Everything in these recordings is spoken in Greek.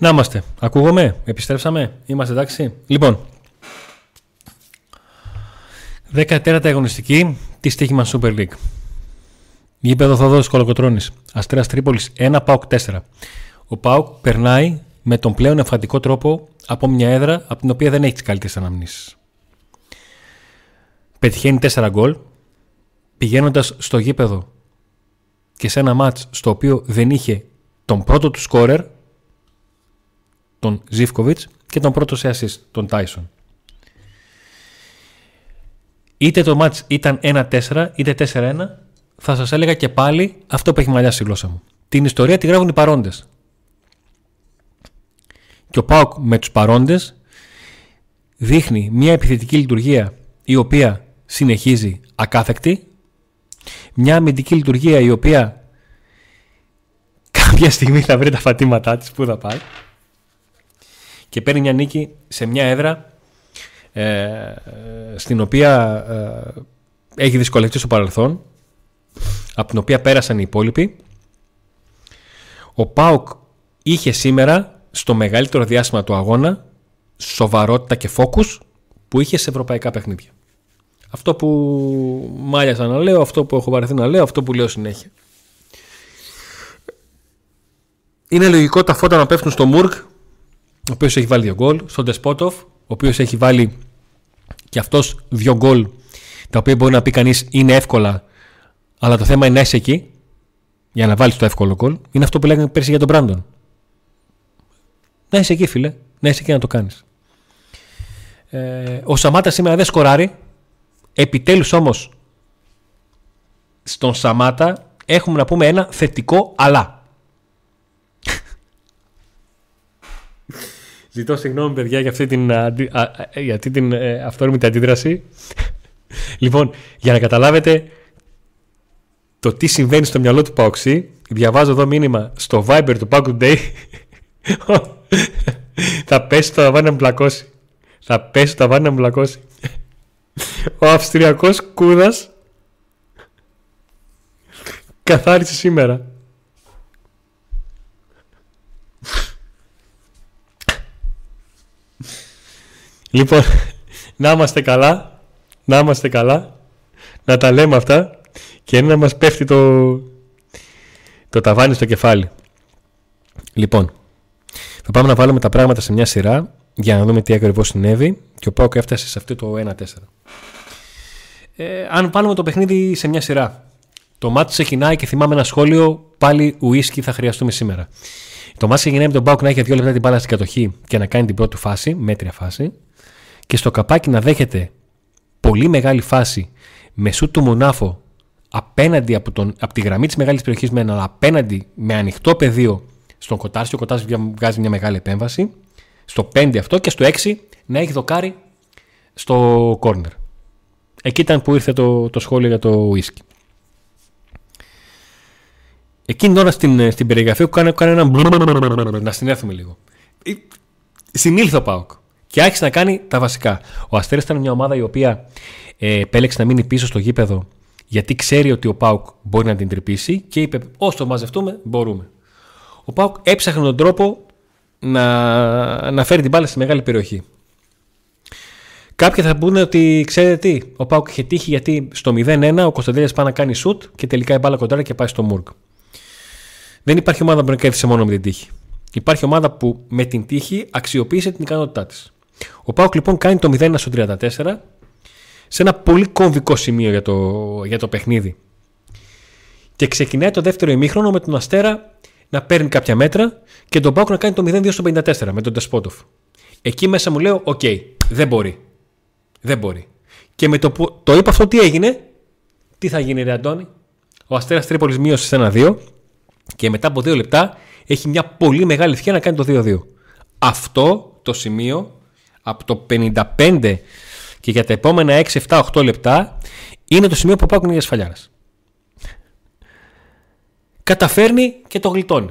Να είμαστε. Ακούγομαι; Επιστρέψαμε; Είμαστε εντάξει; Λοιπόν. 14η αγωνιστική τη Στίχημα Super League. Γήπεδο Θοδό Κολοκοτρόνη. Αστέρας Τρίπολης 1 Πάουκ 4. Ο Πάουκ περνάει με τον πλέον εμφαντικό τρόπο από μια έδρα από την οποία δεν έχει τις καλύτερες αναμνήσεις. Πετυχαίνει 4 γκολ πηγαίνοντας στο γήπεδο και σε ένα μάτς στο οποίο δεν είχε τον πρώτο του σκόρερ τον Ζίφκοβιτς και τον πρώτο σε assist, τον Τάισον. Είτε το μάτς ήταν 1-4 είτε 4-1 θα σας έλεγα και πάλι αυτό που έχει μαλλιάσει η γλώσσα μου. Την ιστορία τη γράφουν οι παρόντες. Και ο Πάοκ με τους παρόντες δείχνει μια επιθετική λειτουργία η οποία συνεχίζει ακάθεκτη, μια αμυντική λειτουργία η οποία κάποια στιγμή θα βρει τα φατήματά της που θα πάει και παίρνει μια νίκη σε μια έδρα ε, στην οποία ε, έχει δυσκολευτεί στο παρελθόν από την οποία πέρασαν οι υπόλοιποι ο Πάουκ είχε σήμερα στο μεγαλύτερο διάστημα του αγώνα σοβαρότητα και φόκους που είχε σε ευρωπαϊκά παιχνίδια. Αυτό που μάλιασα να λέω, αυτό που έχω βαρεθεί να λέω, αυτό που λέω συνέχεια. Είναι λογικό τα φώτα να πέφτουν στο Μουρκ ο οποίος έχει βάλει δύο γκολ, στον Τεσπότοφ, ο οποίος έχει βάλει και αυτός δύο γκολ, τα οποία μπορεί να πει κανείς είναι εύκολα, αλλά το θέμα είναι να είσαι εκεί, για να βάλεις το εύκολο γκολ, είναι αυτό που λέγανε πέρσι για τον Μπράντον. Να είσαι εκεί φίλε, να είσαι εκεί να το κάνεις. Ε, ο Σαμάτα σήμερα δεν σκοράρει, επιτέλους όμως στον Σαμάτα έχουμε να πούμε ένα θετικό αλλά. Ζητώ συγγνώμη, παιδιά, για αυτή την, για αυτή την ε, αυθόρμητη αντίδραση. λοιπόν, για να καταλάβετε το τι συμβαίνει στο μυαλό του Παοξή, διαβάζω εδώ μήνυμα στο Viber του Pauk Today. θα πέσει το ταβάνι να μπλακώσει. Θα πέσει το ταβάνι να μπλακώσει. Ο Αυστριακός Κούδας καθάρισε σήμερα. Λοιπόν, να είμαστε καλά, να είμαστε καλά, να τα λέμε αυτά και να μας πέφτει το, το ταβάνι στο κεφάλι. Λοιπόν, θα πάμε να βάλουμε τα πράγματα σε μια σειρά για να δούμε τι ακριβώς συνέβη και ο Πάοκ έφτασε σε αυτό το 1-4. Ε, αν βάλουμε το παιχνίδι σε μια σειρά, το μάτι ξεκινάει και θυμάμαι ένα σχόλιο, πάλι ουίσκι θα χρειαστούμε σήμερα. Το μάτι ξεκινάει με τον Πάοκ να έχει δύο λεπτά την μπάλα στην κατοχή και να κάνει την πρώτη φάση, μέτρια φάση και στο καπάκι να δέχεται πολύ μεγάλη φάση με σούτ του Μονάφο απέναντι από, τον, από τη γραμμή της μεγάλης περιοχής με αλλά απέναντι με ανοιχτό πεδίο στον Κοτάρσιο. Ο Κοτάρσιο βγάζει μια μεγάλη επέμβαση. Στο 5 αυτό και στο 6 να έχει δοκάρει στο κόρνερ. Εκεί ήταν που ήρθε το, το σχόλιο για το ουίσκι. Εκείνη τώρα στην, στην περιγραφή που κάνει, κάνει ένα να συνέρθουμε λίγο. Συνήλθε ο Πάοκ και άρχισε να κάνει τα βασικά. Ο Αστέρας ήταν μια ομάδα η οποία ε, επέλεξε να μείνει πίσω στο γήπεδο γιατί ξέρει ότι ο Πάουκ μπορεί να την τρυπήσει και είπε όσο μαζευτούμε μπορούμε. Ο Πάουκ έψαχνε τον τρόπο να, να φέρει την μπάλα στη μεγάλη περιοχή. Κάποιοι θα πούνε ότι ξέρετε τι, ο Πάουκ είχε τύχει γιατί στο 0-1 ο Κωνσταντέλια πάει να κάνει σουτ και τελικά η μπάλα κοντά και πάει στο Μουρκ. Δεν υπάρχει ομάδα που να κέρδισε μόνο με την τύχη. Υπάρχει ομάδα που με την τύχη αξιοποίησε την ικανότητά της. Ο ΠΑΟΚ λοιπόν κάνει το 0 στο 34 σε ένα πολύ κομβικό σημείο για το, για το παιχνίδι. Και ξεκινάει το δεύτερο ημίχρονο με τον Αστέρα να παίρνει κάποια μέτρα και τον ΠΑΟΚ να κάνει το 0-2 στο 54 με τον Ντεσπόντοφ. Εκεί μέσα μου λέω: Οκ, δεν μπορεί. Δεν μπορεί. Και με το που το είπα αυτό, τι έγινε, τι θα γίνει, Ρε Αντώνη; Ο Αστέρας Τρίπολης μείωσε σε ένα 2 και μετά από δύο λεπτά έχει μια πολύ μεγάλη ευκαιρία να κάνει το 2-2. Αυτό το σημείο από το 55 και για τα επόμενα 6, 7, 8 λεπτά είναι το σημείο που υπάρχουν για σφαλιάρας. Καταφέρνει και το γλιτώνει.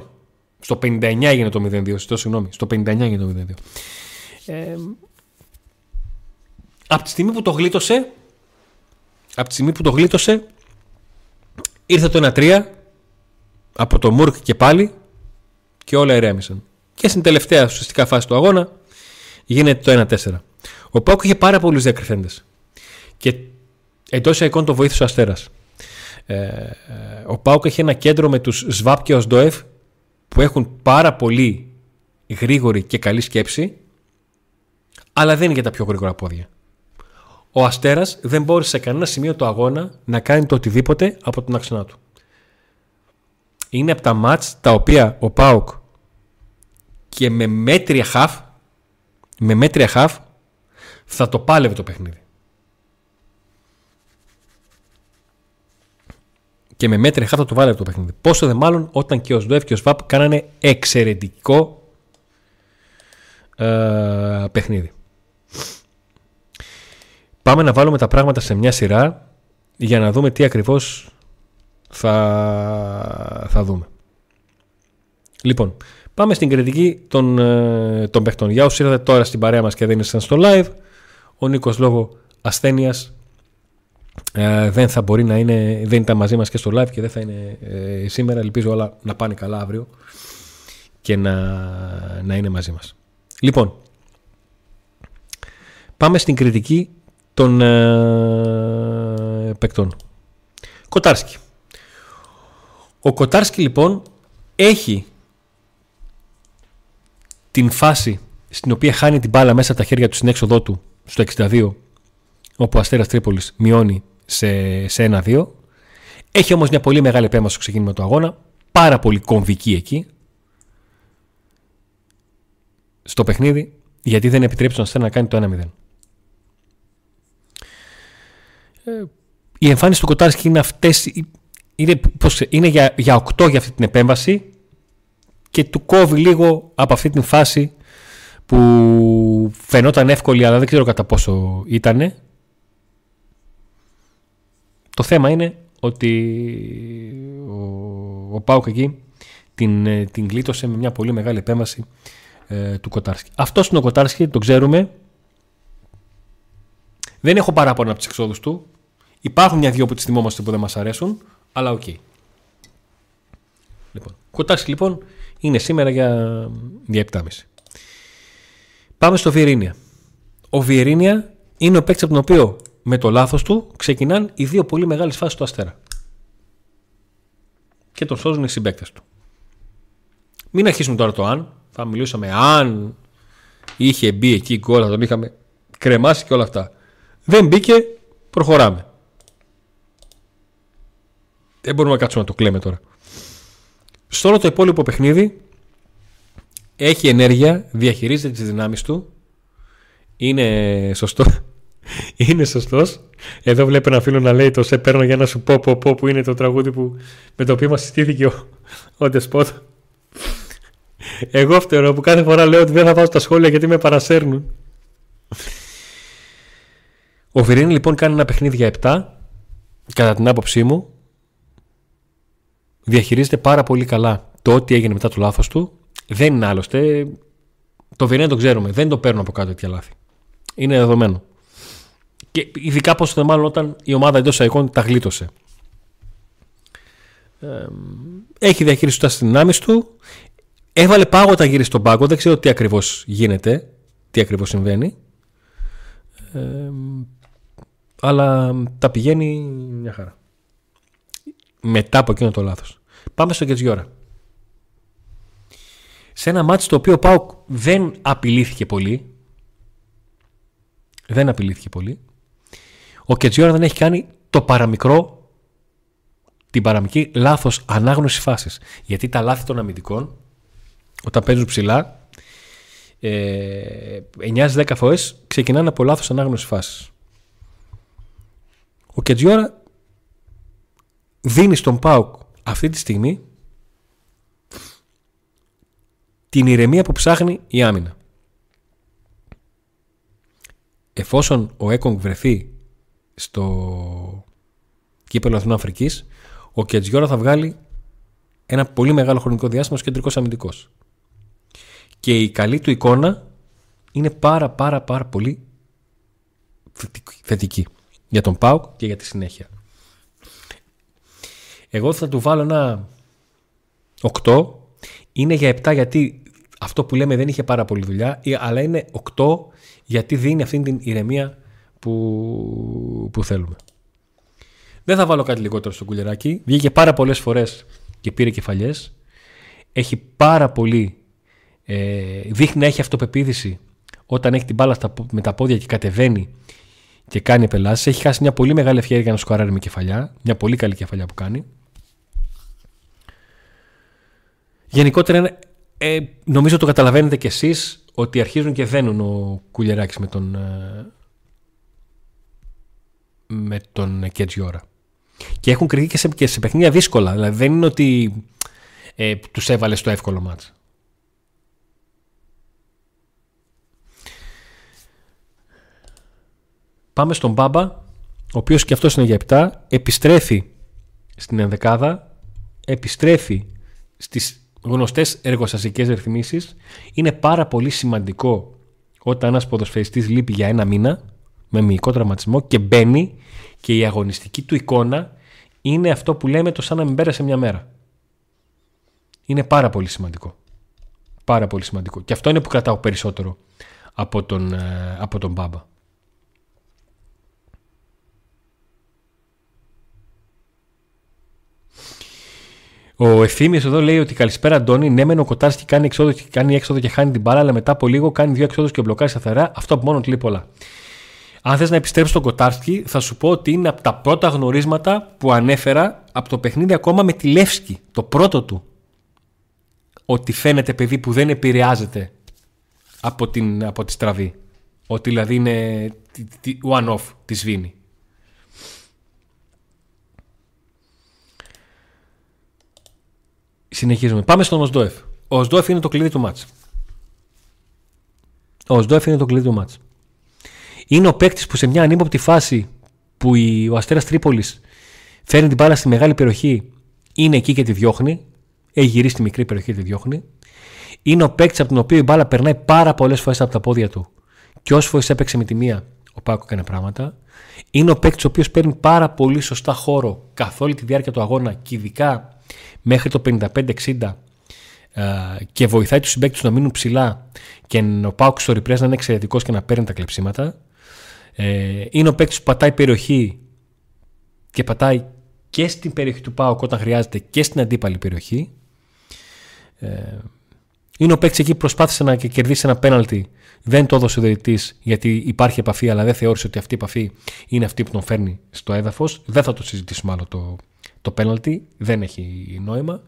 Στο 59 έγινε το 0-2. Στο συγγνώμη. Στο 59 έγινε το 0-2. Ε, από τη στιγμή που το γλίτωσε, από τη στιγμή που το γλίτωσε, ήρθε το 1-3 από το Μουρκ και πάλι και όλα ερέμησαν. Και στην τελευταία ουσιαστικά φάση του αγώνα γίνεται το 1-4. Ο Πάουκ είχε πάρα πολλούς διακριθέντες. Και εντός εικόν το βοήθησε ο Αστέρας. Ε, ο Πάουκ έχει ένα κέντρο με τους Σβάπ και ο Σντοεφ που έχουν πάρα πολύ γρήγορη και καλή σκέψη, αλλά δεν είναι για τα πιο γρήγορα πόδια. Ο Αστέρας δεν μπόρεσε σε κανένα σημείο του αγώνα να κάνει το οτιδήποτε από τον άξονα του. Είναι από τα μάτς τα οποία ο Πάουκ και με μέτρια χαφ, με μέτρια χαφ, θα το πάλευε το παιχνίδι. Και με μέτρια χαφ θα το βάλευε το παιχνίδι. Πόσο δε μάλλον όταν και ο Σδοεύ και ο Σβάπ κάνανε εξαιρετικό ε, παιχνίδι. Πάμε να βάλουμε τα πράγματα σε μια σειρά για να δούμε τι ακριβώς θα, θα δούμε. Λοιπόν, πάμε στην κριτική των, ε, των παιχτών. Για όσους ήρθατε τώρα στην παρέα μας και δεν ήσασταν στο live, ο Νίκος λόγω ασθένειας ε, δεν θα μπορεί να είναι, δεν ήταν μαζί μας και στο live και δεν θα είναι ε, σήμερα. Ελπίζω όλα να πάνε καλά αύριο και να, να είναι μαζί μας. Λοιπόν, πάμε στην κριτική των ε, παικτών. Κοτάρσκι. Ο Κοτάρσκι λοιπόν έχει την φάση στην οποία χάνει την μπάλα μέσα από τα χέρια του στην έξοδό του στο 62 όπου ο Αστέρας Τρίπολης μειώνει σε, σε 1-2 έχει όμως μια πολύ μεγάλη επέμβαση στο ξεκίνημα του αγώνα πάρα πολύ κομβική εκεί. Στο παιχνίδι γιατί δεν επιτρέπει στον Αστέρα να κάνει το 1-0 ε, η εμφάνιση του Κοτάρσκι είναι αυτές είναι, πώς, είναι για, για 8 για αυτή την επέμβαση και του κόβει λίγο από αυτή την φάση που φαινόταν εύκολη αλλά δεν ξέρω κατά πόσο ήτανε. Το θέμα είναι ότι ο, ο ΠΑΟΚ εκεί την, ε, την γλίτωσε με μια πολύ μεγάλη επέμβαση ε, του Κοτάρσκι. Αυτός είναι ο Κοτάρσκι, το ξέρουμε. Δεν έχω παράπονα από τις εξόδους του. Υπάρχουν μια-δυο που τις θυμόμαστε που δεν μας αρέσουν. Αλλά OK. Okay. Λοιπόν, Κοτάρσκι λοιπόν είναι σήμερα για, για 7,5. Πάμε στο Βιερίνια. Ο Βιερίνια είναι ο παίκτης από τον οποίο με το λάθος του ξεκινάνε οι δύο πολύ μεγάλες φάσεις του Αστέρα. Και τον σώζουν οι συμπαίκτες του. Μην αρχίσουμε τώρα το αν. Θα μιλούσαμε αν είχε μπει εκεί γκολ, θα τον είχαμε κρεμάσει και όλα αυτά. Δεν μπήκε, προχωράμε. Δεν μπορούμε να κάτσουμε να το κλαίμε τώρα. Στο όλο το υπόλοιπο παιχνίδι έχει ενέργεια, διαχειρίζεται τις δυνάμεις του. Είναι σωστό. Είναι σωστός. Εδώ βλέπω ένα φίλο να λέει το σε παίρνω για να σου πω πω πω που είναι το τραγούδι που, με το οποίο μας συστήθηκε ο, ο Ντεσπότ. Εγώ φτερώ που κάθε φορά λέω ότι δεν θα βάζω τα σχόλια γιατί με παρασέρνουν. Ο Βιρίνη λοιπόν κάνει ένα παιχνίδι για 7 κατά την άποψή μου διαχειρίζεται πάρα πολύ καλά το ό,τι έγινε μετά το λάθος του. Δεν είναι άλλωστε. Το Βιρένε το ξέρουμε. Δεν το παίρνω από κάτω τέτοια λάθη. Είναι δεδομένο. Και ειδικά πόσο μάλλον όταν η ομάδα εντός εικόνων τα γλίτωσε. έχει διαχειριστεί τα δυνάμεις του. Έβαλε πάγωτα γύρι στον πάγκο. Δεν ξέρω τι ακριβώς γίνεται. Τι ακριβώς συμβαίνει. αλλά τα πηγαίνει μια χαρά μετά από εκείνο το λάθος. Πάμε στο Κετζιόρα. Σε ένα μάτι το οποίο ο Πάουκ δεν απειλήθηκε πολύ. Δεν απειλήθηκε πολύ. Ο Κετζιόρα δεν έχει κάνει το παραμικρό την παραμικρή λάθος ανάγνωση φάσης. Γιατί τα λάθη των αμυντικών όταν παίζουν ψηλά ε, 9-10 φορές ξεκινάνε από λάθος ανάγνωση φάσης. Ο Κετζιόρα δίνει στον ΠΑΟΚ αυτή τη στιγμή την ηρεμία που ψάχνει η άμυνα. Εφόσον ο Έκογκ βρεθεί στο κύπελο Αθηνών Αφρικής, ο Κετζιόρα θα βγάλει ένα πολύ μεγάλο χρονικό διάστημα ως κεντρικός αμυντικός. Και η καλή του εικόνα είναι πάρα πάρα πάρα πολύ θετική για τον ΠΑΟΚ και για τη συνέχεια. Εγώ θα του βάλω ένα 8. Είναι για 7 γιατί αυτό που λέμε δεν είχε πάρα πολύ δουλειά, αλλά είναι 8 γιατί δίνει αυτή την ηρεμία που, που θέλουμε. Δεν θα βάλω κάτι λιγότερο στο κουλεράκι. Βγήκε πάρα πολλές φορές και πήρε κεφαλιές. Έχει πάρα πολύ... Ε, δείχνει να έχει αυτοπεποίθηση όταν έχει την μπάλα με τα πόδια και κατεβαίνει και κάνει επελάσεις. Έχει χάσει μια πολύ μεγάλη ευκαιρία για να σκοράρει με κεφαλιά. Μια πολύ καλή κεφαλιά που κάνει. Γενικότερα ε, νομίζω το καταλαβαίνετε κι εσείς ότι αρχίζουν και δένουν ο Κουλιεράκης με τον, ε, με τον Κετζιόρα. Και έχουν κρυθεί και σε, και σε παιχνίδια δύσκολα. Δηλαδή δεν είναι ότι ε, τους έβαλε στο εύκολο μάτς. Πάμε στον Μπάμπα, ο οποίος και αυτός είναι για 7, επιστρέφει στην ενδεκάδα, επιστρέφει στις γνωστές εργοστασικές ρυθμίσεις. Είναι πάρα πολύ σημαντικό όταν ένας ποδοσφαιριστής λείπει για ένα μήνα με μυϊκό τραυματισμό και μπαίνει και η αγωνιστική του εικόνα είναι αυτό που λέμε το σαν να μην πέρασε μια μέρα. Είναι πάρα πολύ σημαντικό. Πάρα πολύ σημαντικό. Και αυτό είναι που κρατάω περισσότερο από τον, ε, από τον Μπάμπα. Ο Ευθύμιος εδώ λέει ότι καλησπέρα Αντώνη. Ναι, μεν ο Κοτάρσκι κάνει, έξοδο και κάνει έξοδο και χάνει την μπάλα, αλλά μετά από λίγο κάνει δύο έξοδου και μπλοκάρει σταθερά. Αυτό από μόνο του λέει πολλά. Αν θες να επιστρέψεις στον Κοτάρσκι, θα σου πω ότι είναι από τα πρώτα γνωρίσματα που ανέφερα από το παιχνίδι ακόμα με τη Λεύσκη. Το πρώτο του. Ότι φαίνεται παιδί που δεν επηρεάζεται από, την, από τη στραβή. Ότι δηλαδή είναι one-off τη σβήνει. Συνεχίζουμε. Πάμε στον Οσδόεφ. Ο Οσδόεφ είναι το κλειδί του μάτς. Ο Οσδόεφ είναι το κλειδί του μάτς. Είναι ο παίκτης που σε μια ανύποπτη φάση που ο Αστέρας Τρίπολης φέρνει την μπάλα στη μεγάλη περιοχή είναι εκεί και τη διώχνει. Έχει γυρίσει στη μικρή περιοχή και τη διώχνει. Είναι ο παίκτης από τον οποίο η μπάλα περνάει πάρα πολλές φορές από τα πόδια του. Και όσες φορές έπαιξε με τη μία, ο Πάκο έκανε πράγματα. Είναι ο παίκτης ο οποίος παίρνει πάρα πολύ σωστά χώρο καθ' όλη τη διάρκεια του αγώνα και ειδικά μέχρι το 55-60 ε, και βοηθάει τους συμπαίκτες να μείνουν ψηλά και ο Πάουκ στο repress να είναι εξαιρετικός και να παίρνει τα κλεψίματα. Ε, είναι ο παίκτης που πατάει περιοχή και πατάει και στην περιοχή του Πάουκ όταν χρειάζεται και στην αντίπαλη περιοχή. Ε, είναι ο παίκτης εκεί που προσπάθησε να κερδίσει ένα πέναλτι. Δεν το έδωσε ο διαιτητής γιατί υπάρχει επαφή, αλλά δεν θεώρησε ότι αυτή η επαφή είναι αυτή που τον φέρνει στο έδαφος. Δεν θα το συζητήσουμε άλλο το, το πέναλτι. Δεν έχει νόημα.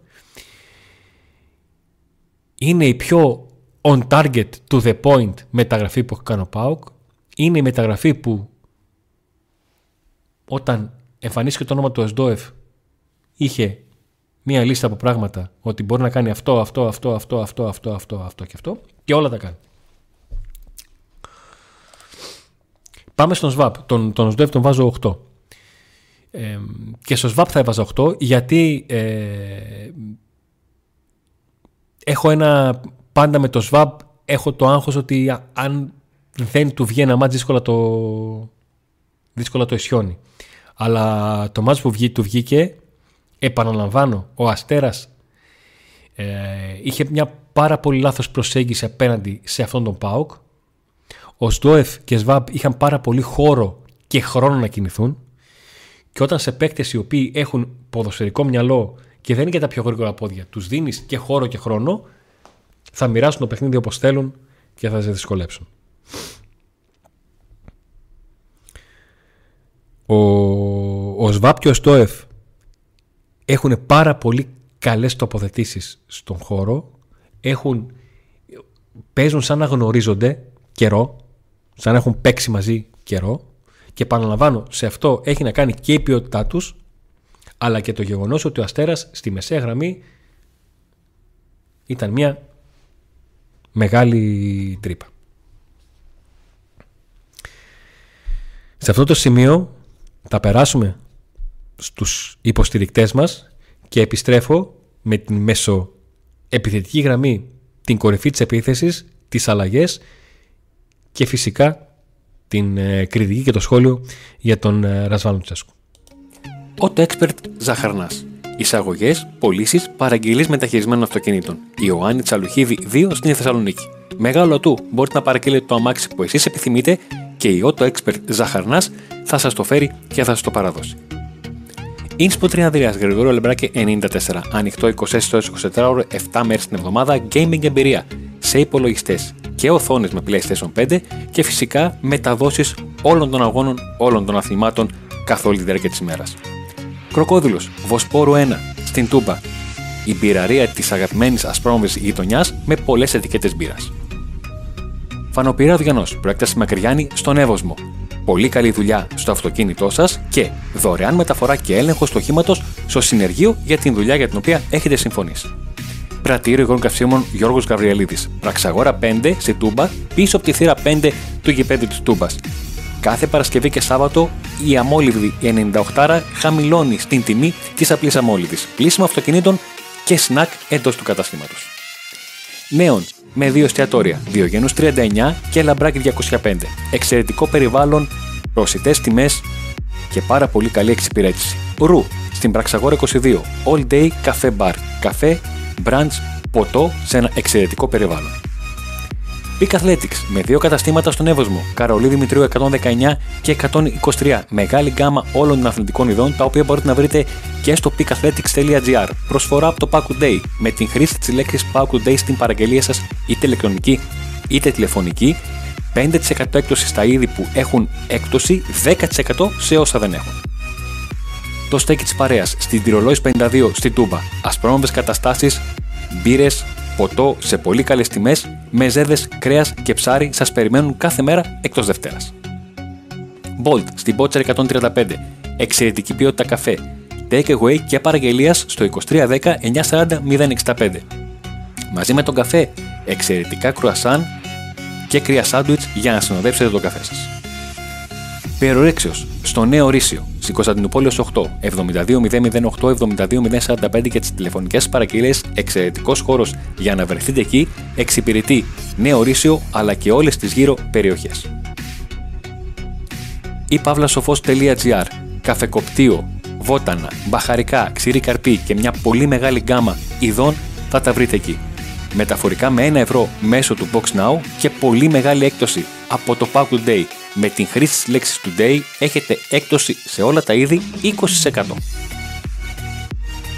Είναι η πιο on target to the point μεταγραφή που έχει κάνει ο Πάουκ. Είναι η μεταγραφή που όταν εμφανίστηκε το όνομα του Εσντόεφ είχε μία λίστα από πράγματα ότι μπορεί να κάνει αυτό, αυτό, αυτό, αυτό, αυτό, αυτό, αυτό, αυτό και αυτό και όλα τα κάνει. Πάμε στον ΣΒΑΠ. Τον, τον ΣΔΟΕΦ τον βάζω 8. Ε, και στο ΣΒΑΠ θα έβαζα 8 γιατί ε, έχω ένα πάντα με το ΣΒΑΠ έχω το άγχος ότι αν δεν του βγει ένα μάτς δύσκολα το, δύσκολα το ισιώνει. Αλλά το μάτς που βγει, του βγήκε επαναλαμβάνω ο Αστέρας ε, είχε μια πάρα πολύ λάθος προσέγγιση απέναντι σε αυτόν τον ΠΑΟΚ ο Σντόεφ και ΣΒΑΠ είχαν πάρα πολύ χώρο και χρόνο να κινηθούν και όταν σε παίκτες οι οποίοι έχουν ποδοσφαιρικό μυαλό και δεν είναι και τα πιο γρήγορα πόδια, τους δίνεις και χώρο και χρόνο, θα μοιράσουν το παιχνίδι όπως θέλουν και θα σε δυσκολέψουν. Ο, ο ΣΒΑΠ και ο Στόεφ έχουν πάρα πολύ καλές τοποθετήσεις στον χώρο, έχουν, παίζουν σαν να γνωρίζονται καιρό, σαν να έχουν παίξει μαζί καιρό και επαναλαμβάνω, σε αυτό έχει να κάνει και η ποιότητά τους αλλά και το γεγονός ότι ο Αστέρας στη μεσαία γραμμή ήταν μια μεγάλη τρύπα. Σε αυτό το σημείο θα περάσουμε στους υποστηρικτές μας και επιστρέφω με την μέσο επιθετική γραμμή την κορυφή της επίθεσης, τις αλλαγές και φυσικά την ε, κριτική και το σχόλιο για τον ε, Ρασβάλο Τσέσκου. Auto Expert Ζαχαρνάς. Εισαγωγές, πωλήσεις, παραγγελίες μεταχειρισμένων αυτοκινήτων. Ιωάννη Τσαλουχίδη 2 στην Θεσσαλονίκη. Μεγάλο του, μπορείτε να παραγγείλετε το αμάξι που εσείς επιθυμείτε και η Auto Expert Ζαχαρνάς θα σας το φέρει και θα σας το παραδώσει. Ινσπο 3 Ανδρέα Γρηγορό Λεμπράκη 94. Ανοιχτό 24 24 ώρο 7 μέρες την εβδομάδα. Gaming εμπειρία σε υπολογιστές και οθόνες με PlayStation 5 και φυσικά μεταδόσεις όλων των αγώνων, όλων των αθλημάτων καθ' όλη τη διάρκεια της ημέρας. Κροκόδηλος, Βοσπόρου 1, στην Τούμπα. Η μπειραρία της αγαπημένης ασπρόμβη γειτονιάς με πολλές ετικέτες μπύρας. Φανοπηρά Διανό, προέκταση Μακριάνη στον Εύωσμο. Πολύ καλή δουλειά στο αυτοκίνητό σας και δωρεάν μεταφορά και έλεγχο του οχήματο στο συνεργείο για την δουλειά για την οποία έχετε συμφωνήσει. Πρατήριο υγρών καυσίμων Γιώργος Γαβριελίδη. Πραξαγόρα 5 σε Τούμπα, πίσω από τη θύρα 5 του γηπέδου της Τούμπας. Κάθε Παρασκευή και Σάββατο η αμόλυβδη 98 χαμηλώνει στην τιμή της απλής αμόλυβδης. Πλήσιμο αυτοκινήτων και σνακ εντός του καταστήματος. Νέων με δύο εστιατόρια, Διογένου 39 και Λαμπράκη 205. Εξαιρετικό περιβάλλον, προσιτέ τιμές και πάρα πολύ καλή εξυπηρέτηση. Ρου στην Πραξαγόρα 22. All day cafe bar. Καφέ, brunch, ποτό σε ένα εξαιρετικό περιβάλλον. Peak Athletics με δύο καταστήματα στον Εύωσμο, Καρολί Δημητρίου 119 και 123. Μεγάλη γκάμα όλων των αθλητικών ειδών, τα οποία μπορείτε να βρείτε και στο peakathletics.gr. Προσφορά από το Paco Day με την χρήση της λέξης Paco Day στην παραγγελία σας είτε ηλεκτρονική είτε τηλεφωνική. 5% έκπτωση στα είδη που έχουν έκπτωση, 10% σε όσα δεν έχουν. Το στέκι της παρέας στην Τυρολόη 52 στη Τούμπα. Ασπρόμοβε καταστάσεις, μπύρες, ποτό σε πολύ καλές τιμές, μεζέδε, κρέας και ψάρι σας περιμένουν κάθε μέρα εκτός Δευτέρας. Bolt στην Butcher 135. Εξαιρετική ποιότητα καφέ. Take away και παραγγελίας στο 2310 940 065. Μαζί με τον καφέ, εξαιρετικά κρουασάν και κρύα σάντουιτς για να συνοδεύσετε τον καφέ σας. Περορέξιος, στο νέο Ρήσιο, στην Κωνσταντινούπολη 8, 72008 72045 και τις τηλεφωνικές παραγγελίες, εξαιρετικός χώρος για να βρεθείτε εκεί, εξυπηρετεί νέο Ρήσιο αλλά και όλες τις γύρω περιοχές. ή παύλασοφός.gr Καφεκοπτίο, βότανα, μπαχαρικά, ξηρή καρπί και μια πολύ μεγάλη γκάμα ειδών θα τα βρείτε εκεί. Μεταφορικά με 1 ευρώ μέσω του Box Now και πολύ μεγάλη έκπτωση από το Pack Day με την χρήση της λέξης Today έχετε έκπτωση σε όλα τα είδη 20%.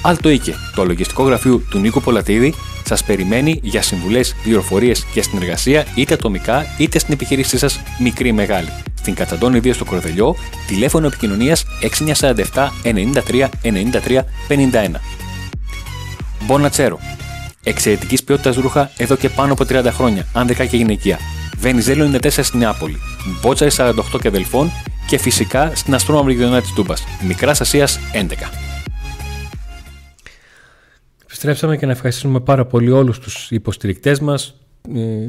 Alto Ike, το λογιστικό γραφείο του Νίκου Πολατίδη, σας περιμένει για συμβουλές, πληροφορίες και συνεργασία είτε ατομικά είτε στην επιχείρησή σας μικρή ή μεγάλη. Στην Κατσαντώνη 2 στο Κορδελιό, τηλέφωνο επικοινωνίας 6947 93 93 51. Μπονατσέρο. Εξαιρετικής ποιότητας ρούχα εδώ και πάνω από 30 χρόνια, άνδεκα και γυναικεία. Βενιζέλο 94 στην Νεάπολη, Μπότσα 48 και Δελφών και φυσικά στην αστρόνομη γειτονιά της Τούμπας. Μικράς Ασίας 11. Επιστρέψαμε και να ευχαριστήσουμε πάρα πολύ όλους τους υποστηρικτές μας, ε,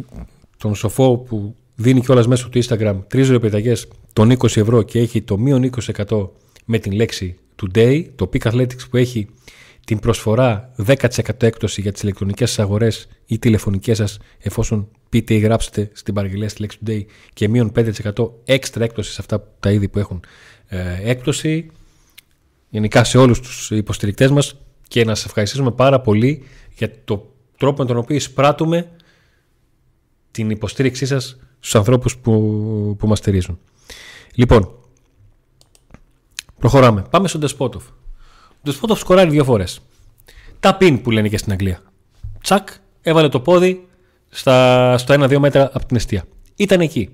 τον Σοφό που δίνει κιόλας μέσω του Instagram τρεις ρεπεταγές των 20 ευρώ και έχει το μείον 20% με την λέξη Today, το Peak Athletics που έχει την προσφορά 10% έκπτωση για τις ηλεκτρονικές σας αγορές ή τηλεφωνικές σας εφόσον πείτε ή γράψετε στην παραγγελία στη λέξη Today και μείον 5% έξτρα έκπτωση σε αυτά τα είδη που έχουν ε, έκπτωση γενικά σε όλους τους υποστηρικτές μας και να σας ευχαριστήσουμε πάρα πολύ για το τρόπο με τον οποίο εισπράττουμε την υποστήριξή σας στους ανθρώπους που, που μας στηρίζουν. Λοιπόν, προχωράμε. Πάμε στον Despotov. Το Σπότοφ σκοράρει δύο φορές. Τα πιν που λένε και στην Αγγλία. Τσακ, έβαλε το πόδι στα, στο 1-2 μέτρα από την αιστεία. Ήταν εκεί.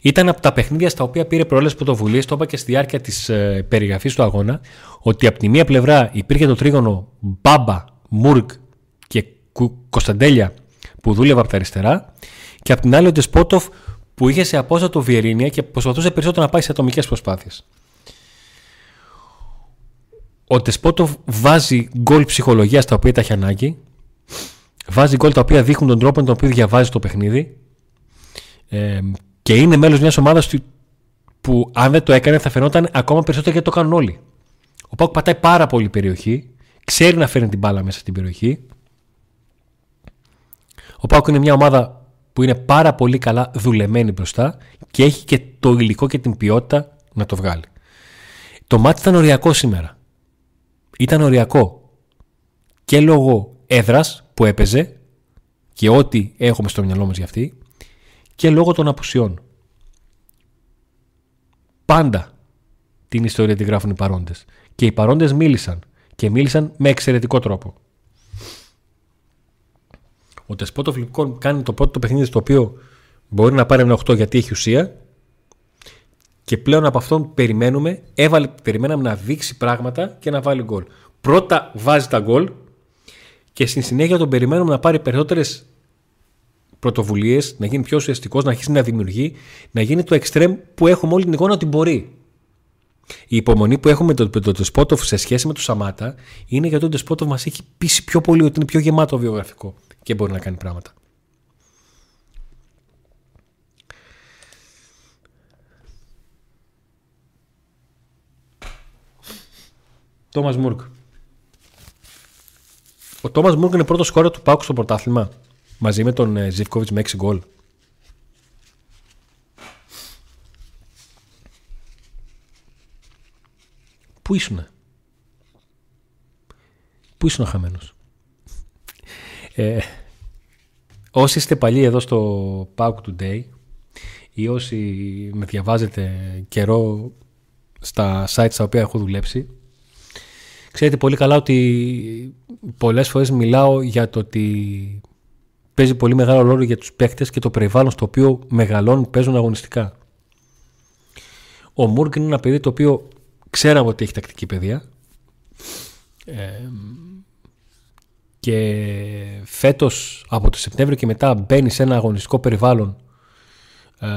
Ήταν από τα παιχνίδια στα οποία πήρε προέλε πρωτοβουλίες. Το είπα και στη διάρκεια της ε, περιγραφής του αγώνα. Ότι από τη μία πλευρά υπήρχε το τρίγωνο Μπάμπα, Μουργκ και Κωνσταντέλια που δούλευε από τα αριστερά. Και από την άλλη ο Ντεσπότοφ που είχε σε απόστατο Βιερίνια και προσπαθούσε περισσότερο να πάει σε ατομικές προσπάθειες. Ο Τεσπότοφ βάζει γκολ ψυχολογίας τα οποία τα έχει ανάγκη. Βάζει γκολ τα οποία δείχνουν τον τρόπο με τον οποίο διαβάζει το παιχνίδι. Ε, και είναι μέλος μιας ομάδας που αν δεν το έκανε θα φαινόταν ακόμα περισσότερο γιατί το κάνουν όλοι. Ο Πάουκ πατάει πάρα πολύ περιοχή. Ξέρει να φέρνει την μπάλα μέσα στην περιοχή. Ο Πάουκ είναι μια ομάδα που είναι πάρα πολύ καλά δουλεμένη μπροστά και έχει και το υλικό και την ποιότητα να το βγάλει. Το μάτι ήταν οριακό σήμερα. ήταν οριακό και λόγω έδρας που έπαιζε και ό,τι έχουμε στο μυαλό μας για αυτή και λόγω των απουσιών. Πάντα την ιστορία τη γράφουν οι παρόντες. Και οι παρόντες μίλησαν και μίλησαν με εξαιρετικό τρόπο. Ο Τεσπότοφ λοιπόν κάνει το πρώτο παιχνίδι στο οποίο μπορεί να πάρει ένα 8 γιατί έχει ουσία και πλέον από αυτόν περιμένουμε, έβαλε, περιμέναμε να δείξει πράγματα και να βάλει γκολ. Πρώτα βάζει τα γκολ και στη συνέχεια τον περιμένουμε να πάρει περισσότερες πρωτοβουλίες, να γίνει πιο ουσιαστικός, να αρχίσει να δημιουργεί, να γίνει το εξτρέμ που έχουμε όλη την εικόνα ότι μπορεί. Η υπομονή που έχουμε με τον Τεσπότοφ σε σχέση με τον Σαμάτα είναι γιατί ο Τεσπότοφ μας έχει πείσει πιο πολύ ότι είναι πιο γεμάτο βιογραφικό και μπορεί να κάνει πράγματα. Τόμας Μούρκ. Ο Τόμας Μούρκ είναι πρώτος σκόρε του Πάουκ στο πρωτάθλημα. Μαζί με τον Ζιβκόβιτς με 6 γκολ. Πού ήσουν. Πού ήσουν χαμένος; Ε, όσοι είστε παλιοί εδώ στο Pauk Today ή όσοι με διαβάζετε καιρό στα sites στα οποία έχω δουλέψει ξέρετε πολύ καλά ότι πολλές φορές μιλάω για το ότι παίζει πολύ μεγάλο ρόλο για τους παίκτες και το περιβάλλον στο οποίο μεγαλώνουν παίζουν αγωνιστικά. Ο Μούργκ είναι ένα παιδί το οποίο ξέραμε ότι έχει τακτική παιδεία ε, και φέτος από το Σεπτέμβριο και μετά μπαίνει σε ένα αγωνιστικό περιβάλλον ε,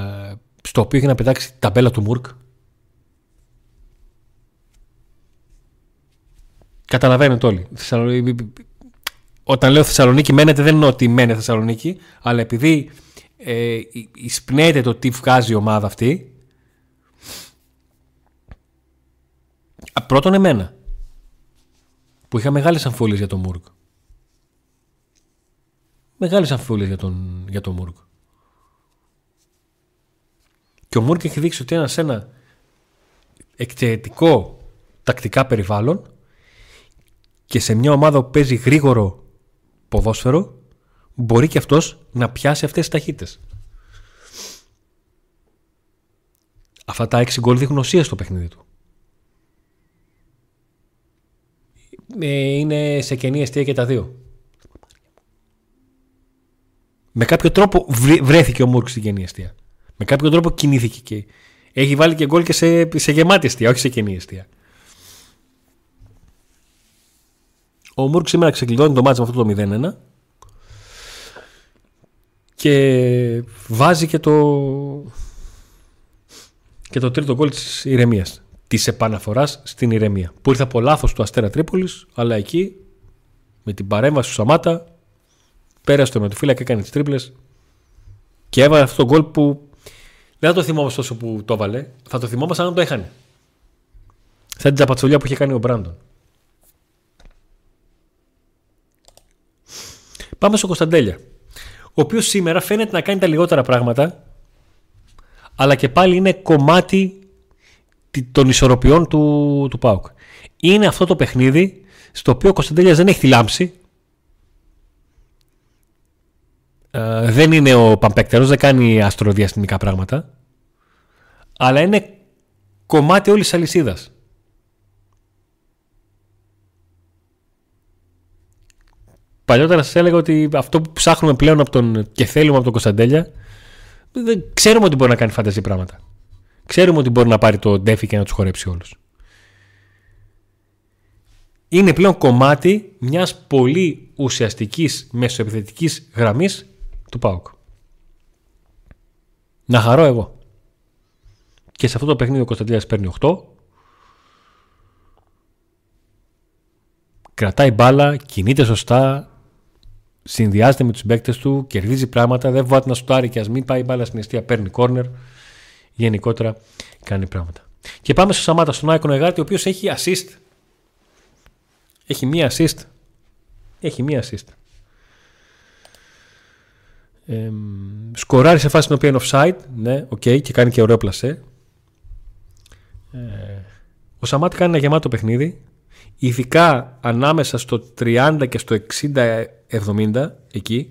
στο οποίο έχει να πετάξει τα μπέλα του Μουρκ. Καταλαβαίνετε όλοι. Όταν λέω Θεσσαλονίκη μένετε δεν είναι ότι μένει Θεσσαλονίκη αλλά επειδή ε, εισπνέεται το τι βγάζει η ομάδα αυτή πρώτον εμένα που είχα μεγάλες αμφιβολίες για τον Μουρκ μεγάλες αμφιβολίες για τον, για τον Μούργκ. Και ο Μούργκ έχει δείξει ότι είναι σε ένα εξαιρετικό τακτικά περιβάλλον και σε μια ομάδα που παίζει γρήγορο ποδόσφαιρο μπορεί και αυτός να πιάσει αυτές τις ταχύτητες. Αυτά τα έξι γκολ δείχνουν ουσία στο παιχνίδι του. Ε, είναι σε κενή αιστεία και τα δύο με κάποιο τρόπο βρέθηκε ο Μούρκ στην κενή αιστεία. Με κάποιο τρόπο κινήθηκε και έχει βάλει και γκολ και σε, σε γεμάτη αιστεία, όχι σε κενή αιστεία. Ο Μούρκ σήμερα ξεκλειδώνει το μάτι με αυτό το 0-1 και βάζει και το και το τρίτο γκολ της ηρεμίας της επαναφοράς στην ηρεμία που ήρθε από λάθος του Αστέρα Τρίπολης αλλά εκεί με την παρέμβαση του Σαμάτα πέρασε το με το φύλακα, έκανε τις τρίπλες και έβαλε αυτό το γκολ που δεν θα το θυμόμαστε τόσο που το έβαλε, θα το θυμόμαστε αν το έχανε. Σαν την τζαπατσολιά που είχε κάνει ο Μπράντον. Πάμε στο Κωνσταντέλια. Ο οποίος σήμερα φαίνεται να κάνει τα λιγότερα πράγματα, αλλά και πάλι είναι κομμάτι των ισορροπιών του, του ΠΑΟΚ. Είναι αυτό το παιχνίδι στο οποίο ο Κωνσταντέλιας δεν έχει τη λάμψη, Ε, δεν είναι ο Παμπέκτερος, δεν κάνει αστροδιαστημικά πράγματα. Αλλά είναι κομμάτι όλης της αλυσίδας. Παλιότερα σας έλεγα ότι αυτό που ψάχνουμε πλέον από τον, και θέλουμε από τον Κωνσταντέλια δεν ξέρουμε ότι μπορεί να κάνει φανταζή πράγματα. Ξέρουμε ότι μπορεί να πάρει το ντέφι και να τους χορέψει όλους. Είναι πλέον κομμάτι μιας πολύ ουσιαστικής μεσοεπιθετικής γραμμής του ΠΑΟΚ. Να χαρώ εγώ. Και σε αυτό το παιχνίδι ο Κωνσταντίνας παίρνει 8. Κρατάει μπάλα, κινείται σωστά, συνδυάζεται με τους παίκτες του, κερδίζει πράγματα, δεν βάζει να σουτάρει και ας μην πάει μπάλα στην αιστεία, παίρνει κόρνερ. Γενικότερα κάνει πράγματα. Και πάμε στο Σαμάτα, στον Άικο Νεγάτη, ο οποίος έχει assist. Έχει μία assist. Έχει μία assist. Ε, σκοράρει σε φάση στην οποία είναι offside, ναι, okay, και κάνει και ωραίο πλασέ. Ε, ο Σαμάτη κάνει ένα γεμάτο παιχνίδι. Ειδικά ανάμεσα στο 30 και στο 60-70 εκεί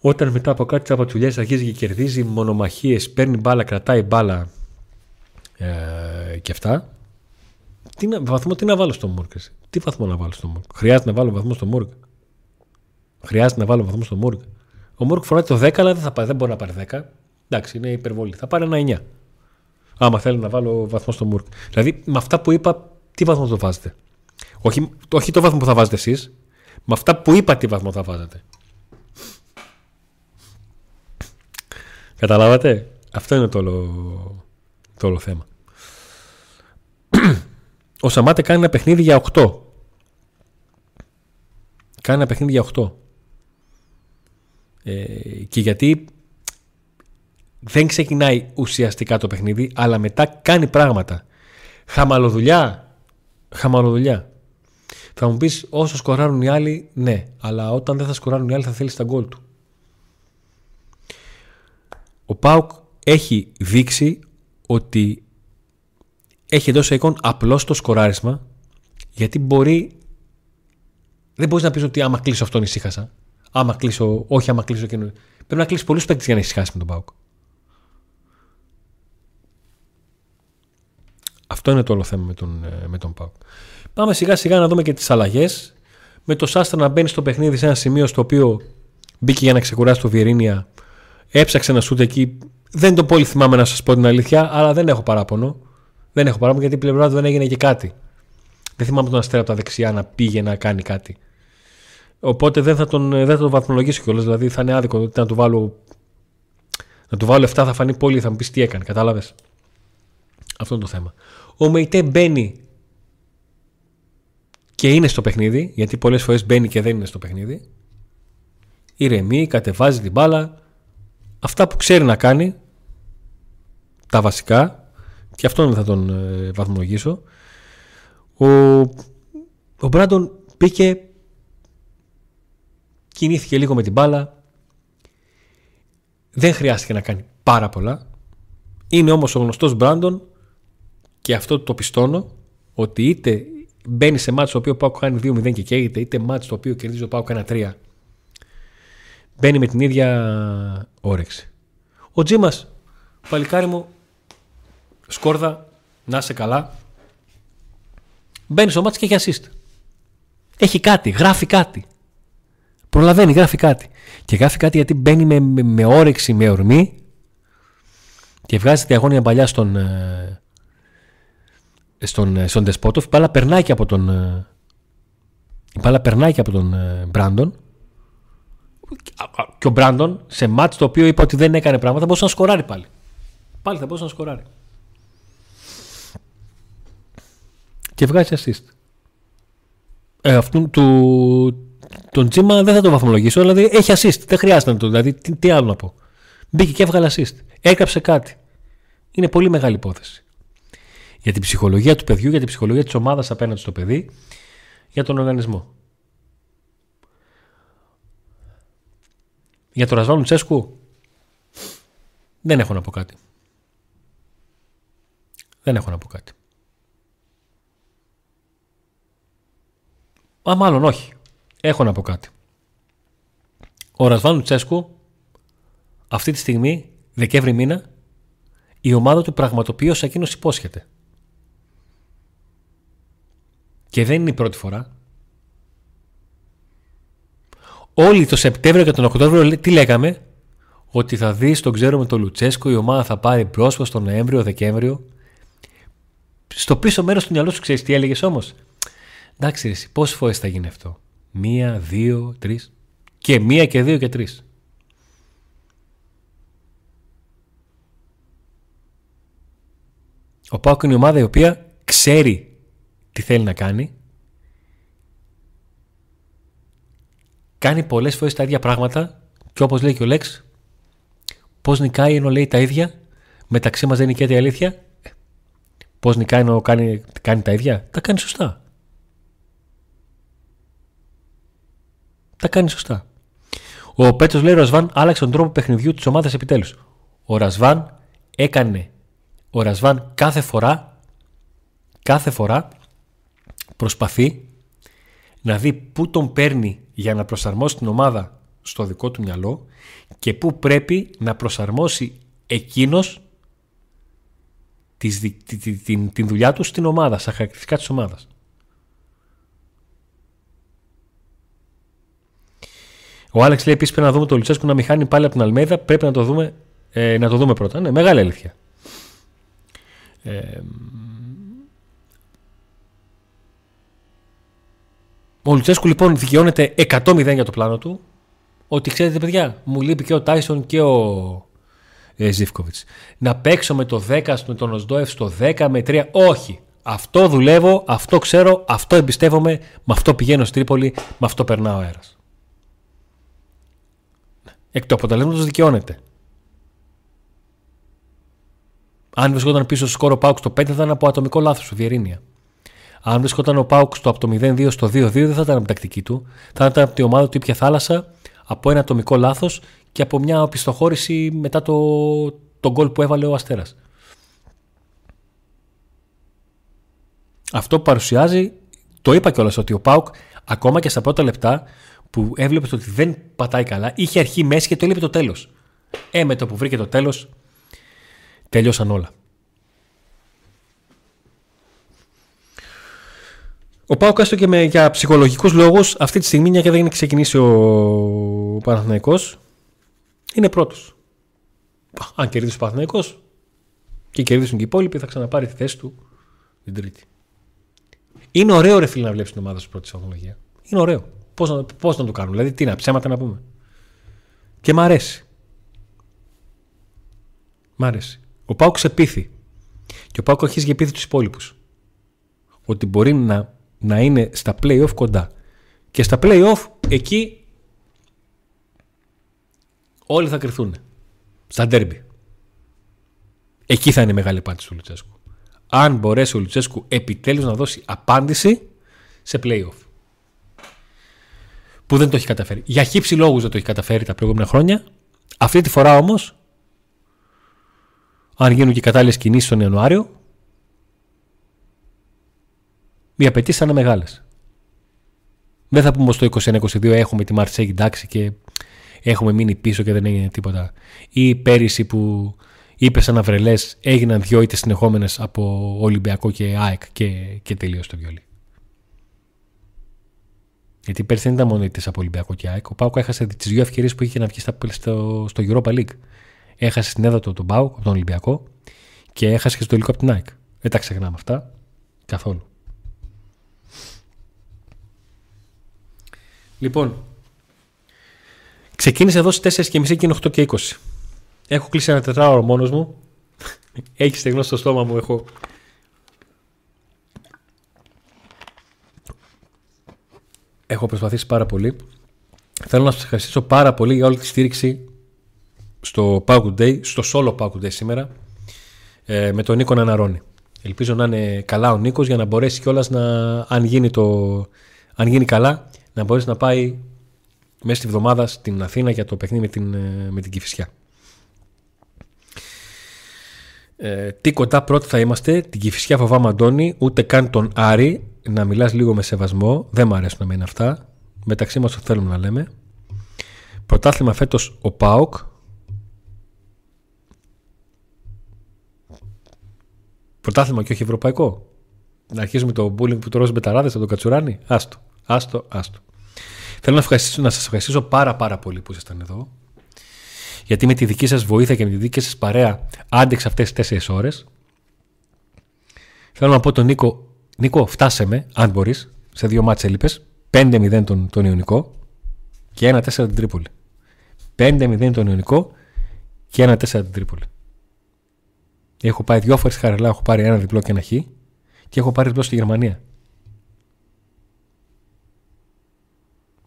όταν μετά από κάτι τσαπατσουλιές αρχίζει και κερδίζει μονομαχίες, παίρνει μπάλα, κρατάει μπάλα ε, και αυτά τι να, βαθμό τι να βάλω στο Μούρκ τι βαθμό να βάλω στο Μούρκ χρειάζεται να βάλω βαθμό στο Μούρκ χρειάζεται να βάλω βαθμό στο Μούρκ ο Μούρκ φοράει το 10 αλλά δεν, θα πάρει, δεν μπορεί να πάρει 10 εντάξει είναι υπερβολή. Θα πάρει ένα 9 άμα θέλει να βάλω βαθμό στο Μούρκ δηλαδή με αυτά που είπα τι βαθμό το βάζετε; Όχι, όχι το βαθμό που θα βάζετε εσείς με αυτά που είπα τι βαθμό θα βάζετε Καταλάβατε; Αυτό είναι το όλο, το όλο θέμα. Ο Σαμάτε κάνει ένα παιχνίδι για 8. Κάνει ένα παιχνίδι για 8. Ε, και γιατί δεν ξεκινάει ουσιαστικά το παιχνίδι, αλλά μετά κάνει πράγματα. Χαμαλοδουλειά. Χαμαλοδουλειά. Θα μου πεις όσο σκοράρουν οι άλλοι, ναι. Αλλά όταν δεν θα σκοράρουν οι άλλοι θα θέλεις τα γκολ του. Ο Πάουκ έχει δείξει ότι έχει εντός εικόν απλώς το σκοράρισμα γιατί μπορεί. Δεν μπορείς να πεις ότι άμα κλείσω αυτόν ησύχασα. Άμα κλείσω, όχι άμα κλείσω εκείνο. Πρέπει να κλείσει πολλούς παίκτες για να ησυχάσει με τον Πάουκ. Αυτό είναι το όλο θέμα με τον, ε, με τον Πάουκ. Πάμε σιγά σιγά να δούμε και τις αλλαγές. Με το Σάστρα να μπαίνει στο παιχνίδι σε ένα σημείο στο οποίο μπήκε για να ξεκουράσει το Βιερίνια Έψαξε να σούτ εκεί. Δεν το πολύ θυμάμαι να σας πω την αλήθεια, αλλά δεν έχω παράπονο. Δεν έχω παράπονο γιατί η πλευρά του δεν έγινε και κάτι. Δεν θυμάμαι τον Αστέρα από τα δεξιά να πήγε να κάνει κάτι. Οπότε δεν θα τον, δεν θα τον βαθμολογήσω κιόλας. Δηλαδή θα είναι άδικο να του βάλω. Να του βάλω 7 θα φανεί πολύ, θα μου πεις τι έκανε. Κατάλαβες; Αυτό είναι το θέμα. Ο Μεϊτέ μπαίνει και είναι στο παιχνίδι, γιατί πολλές φορές μπαίνει και δεν είναι στο παιχνίδι. Ηρεμεί, κατεβάζει την μπάλα, αυτά που ξέρει να κάνει, τα βασικά, και αυτόν θα τον ε, βαθμολογήσω, ο, ο Μπράντον πήγε, κινήθηκε λίγο με την μπάλα, δεν χρειάστηκε να κάνει πάρα πολλά. Είναι όμως ο γνωστός Μπράντον και αυτό το πιστώνω ότι είτε μπαίνει σε μάτσο το οποίο ο Πάουκ κάνει 2-0 και καίγεται, είτε μάτσο το οποίο κερδίζει ο Πάουκ 1-3 μπαίνει με την ίδια όρεξη. Ο Τζίμας, παλικάρι μου, σκόρδα, να είσαι καλά. Μπαίνει στο μάτι και έχει assist. Έχει κάτι, γράφει κάτι. Προλαβαίνει, γράφει κάτι. Και γράφει κάτι γιατί μπαίνει με, με, με όρεξη, με ορμή και βγάζει τη αγώνια παλιά στον, ε, στον, ε, στον Δεσπότοφ. Η μπάλα περνάει και από τον, ε, η μπάλα περνάει και από τον Μπράντον και ο Μπράντον σε μάτς το οποίο είπα ότι δεν έκανε πράγματα μπορούσε να σκοράρει πάλι. Πάλι θα μπορούσε να σκοράρει. Και βγάζει assist. Ε, αυτού του, τον Τζίμα δεν θα το βαθμολογήσω, δηλαδή έχει assist. Δεν χρειάζεται να το. Δηλαδή, τι, τι άλλο να πω. Μπήκε και έβγαλε assist. Έκαψε κάτι. Είναι πολύ μεγάλη υπόθεση. Για την ψυχολογία του παιδιού, για την ψυχολογία της ομάδας απέναντι στο παιδί, για τον οργανισμό. Για το Ρασβάν Τσέσκου δεν έχω να πω κάτι. Δεν έχω να πω κάτι. Α, μάλλον όχι. Έχω να πω κάτι. Ο Ρασβάν Τσέσκου αυτή τη στιγμή, Δεκέμβρη μήνα, η ομάδα του πραγματοποιεί όσα εκείνος υπόσχεται. Και δεν είναι η πρώτη φορά. Όλοι το Σεπτέμβριο και τον Οκτώβριο τι λέγαμε, ότι θα δεις τον ξέρω με τον Λουτσέσκο, η ομάδα θα πάρει πρόσωπο τον Νοέμβριο, Δεκέμβριο. Στο πίσω μέρος του μυαλού σου ξέρεις τι έλεγες όμως; Εντάξει, ρε, πόσες φορές θα γίνει αυτό; Μία, δύο, τρεις. Και μία και δύο και τρεις. Ο Πάουκ είναι η ομάδα η οποία ξέρει τι θέλει να κάνει κάνει πολλές φορές τα ίδια πράγματα και όπως λέει και ο Λέξ, πώς νικάει ενώ λέει τα ίδια, μεταξύ μας δεν νικέται η αλήθεια. Πώς νικάει ενώ κάνει, κάνει τα ίδια, τα κάνει σωστά. Τα κάνει σωστά. Ο Πέτρο λέει: Ο Ρασβάν άλλαξε τον τρόπο παιχνιδιού της ομάδας επιτέλους. Ο Ρασβάν έκανε. Ο Ρασβάν κάθε φορά κάθε φορά προσπαθεί να δει πού τον παίρνει για να προσαρμόσει την ομάδα στο δικό του μυαλό και πού πρέπει να προσαρμόσει εκείνος την, την, την δουλειά του στην ομάδα, στα χαρακτηριστικά της ομάδας. Ο Άλεξ λέει επίσης πρέπει να δούμε το Λουτσέσκου να μην χάνει πάλι από την Αλμέδα. Πρέπει να το δούμε, ε, να το δούμε πρώτα. Ναι, μεγάλη αλήθεια. Ε, ο Λουτσέσκου λοιπόν δικαιώνεται 100-0 για το πλάνο του. Ότι ξέρετε, παιδιά, μου λείπει και ο Τάισον και ο ε, Ζήφκοβιτς. Να παίξω με το 10, με τον Οσδόεφ στο 10, με 3. Όχι. Αυτό δουλεύω, αυτό ξέρω, αυτό εμπιστεύομαι, με αυτό πηγαίνω στη Τρίπολη, με αυτό περνάω αέρας. Εκ του αποτελέσματος δικαιώνεται. Αν βρισκόταν πίσω στο σκόρο Πάουκ στο 5 θα ήταν από ατομικό λάθος του Βιερίνια. Αν βρισκόταν ο Πάουκ στο, από το 0-2 στο 2-2 δεν θα ήταν από τακτική του. Θα ήταν από τη ομάδα του ήπια θάλασσα από ένα ατομικό λάθος και από μια οπισθοχώρηση μετά το, το γκολ που έβαλε ο Αστέρας. Αυτό που παρουσιάζει, το είπα κιόλας ότι ο Πάουκ ακόμα και στα πρώτα λεπτά που έβλεπε ότι δεν πατάει καλά, είχε αρχή, μέση και το έλειπε το τέλος. Ε, με το που βρήκε το τέλος, τελειώσαν όλα. Ο Πάο έστω και με, για ψυχολογικούς λόγους, αυτή τη στιγμή, μια και δεν είναι ξεκινήσει ο, ο Παναθηναϊκός, είναι πρώτος. Αν κερδίσει ο Παναθηναϊκός και κερδίσουν και οι υπόλοιποι, θα ξαναπάρει τη θέση του την Τρίτη. Είναι ωραίο ρε φίλε να βλέπεις την ομάδα σου πρώτη βαθμολογία. Είναι ωραίο. Πώς να, πώς να το κάνουμε, δηλαδή τι να ψέματα να πούμε. Και μ' αρέσει. Μ' αρέσει. Ο Πάουκ ξεπήθη. Και ο Πάουκ αρχίζει και πείθει τους υπόλοιπους. Ότι μπορεί να, να είναι στα playoff κοντά. Και στα playoff εκεί όλοι θα κρυθούν. Στα ντέρμπι. Εκεί θα είναι η μεγάλη απάντηση του Λουτσέσκου. Αν μπορέσει ο Λουτσέσκου επιτέλους να δώσει απάντηση σε playoff που δεν το έχει καταφέρει. Για χύψη λόγους δεν το έχει καταφέρει τα προηγούμενα χρόνια. Αυτή τη φορά όμως, αν γίνουν και κατάλληλες κινήσεις τον Ιανουάριο, οι απαιτήσεις θα είναι μεγάλες. Δεν θα πούμε στο 21-22 έχουμε τη Μαρσέγγι εντάξει και έχουμε μείνει πίσω και δεν έγινε τίποτα. Ή πέρυσι που είπες σαν αυρελέ έγιναν δυο είτε συνεχόμενες από Ολυμπιακό και ΑΕΚ και, και τελείωσε το βιολί. Γιατί πέρσι δεν ήταν μόνο η από Ολυμπιακό και ΑΕΚ. Ο Πάουκ έχασε τις δύο ευκαιρίες που είχε να βγει στο, στο Europa League. Έχασε στην έδρα του τον Πάουκ από τον Ολυμπιακό και έχασε και στο τελικό από την ΑΕΚ. Δεν τα ξεχνάμε αυτά καθόλου. Λοιπόν, ξεκίνησε εδώ στις 4.30 και είναι 8 και 20. Έχω κλείσει ένα τετράωρο μόνος μου. Έχει στεγνώσει στο στόμα μου. Έχω έχω προσπαθήσει πάρα πολύ. Θέλω να σας ευχαριστήσω πάρα πολύ για όλη τη στήριξη στο Power Day, στο solo Power Day σήμερα, ε, με τον Νίκο Ναναρώνη. Ελπίζω να είναι καλά ο Νίκος για να μπορέσει κιόλας να, αν γίνει, το, αν γίνει καλά, να μπορέσει να πάει μέσα στη βδομάδα στην Αθήνα για το παιχνίδι με την, ε, με την Κηφισιά. Ε, τι κοντά πρώτα θα είμαστε, την Κηφισιά φοβάμαι Αντώνη, ούτε καν τον Άρη, να μιλάς λίγο με σεβασμό. Δεν μου αρέσουν να μένουν αυτά. Μεταξύ μας το θέλουμε να λέμε. Πρωτάθλημα φέτος ο ΠΑΟΚ. Πρωτάθλημα και όχι ευρωπαϊκό. Να αρχίσουμε το bullying που το με ταράδες από τον Κατσουράνη. Άστο, άστο, άστο. Θέλω να, ευχαριστήσω, να σας ευχαριστήσω πάρα πάρα πολύ που ήσασταν εδώ. Γιατί με τη δική σας βοήθεια και με τη δική σας παρέα άντεξα αυτές τις 4 ώρες. Θέλω να πω τον Νίκο Νίκο, φτάσε με, αν μπορείς, σε δύο μάτσε έλειπες. 5-0 τον, τον Ιωνικό και 1-4 την Τρίπολη. 5-0 τον Ιωνικό και 1-4 την Τρίπολη. Έχω πάει δύο φορές χαρελά, έχω πάρει ένα διπλό και ένα χ και έχω πάρει διπλό στη Γερμανία.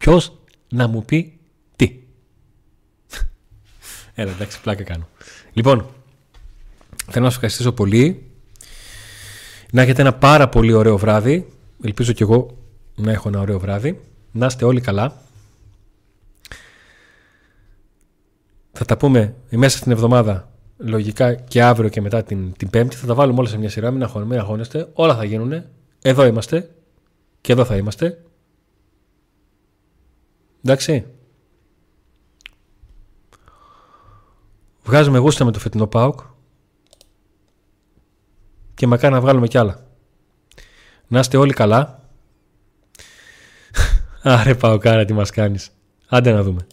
Ποιος να μου πει τι. Έλα, εντάξει, πλάκα κάνω. Λοιπόν, θέλω να σας ευχαριστήσω πολύ. Να έχετε ένα πάρα πολύ ωραίο βράδυ. Ελπίζω κι εγώ να έχω ένα ωραίο βράδυ. Να είστε όλοι καλά. Θα τα πούμε μέσα στην εβδομάδα λογικά και αύριο και μετά την, την Πέμπτη. Θα τα βάλουμε όλα σε μια σειρά. Μην, αγχω, μην αγχώνεστε. Όλα θα γίνουν. Εδώ είμαστε. Και εδώ θα είμαστε. Εντάξει. Βγάζουμε γούστα με το φετινό ΠΑΟΚ και μακάρι να βγάλουμε κι άλλα. Να είστε όλοι καλά. Άρε Παοκάρα τι μας κάνεις. Άντε να δούμε.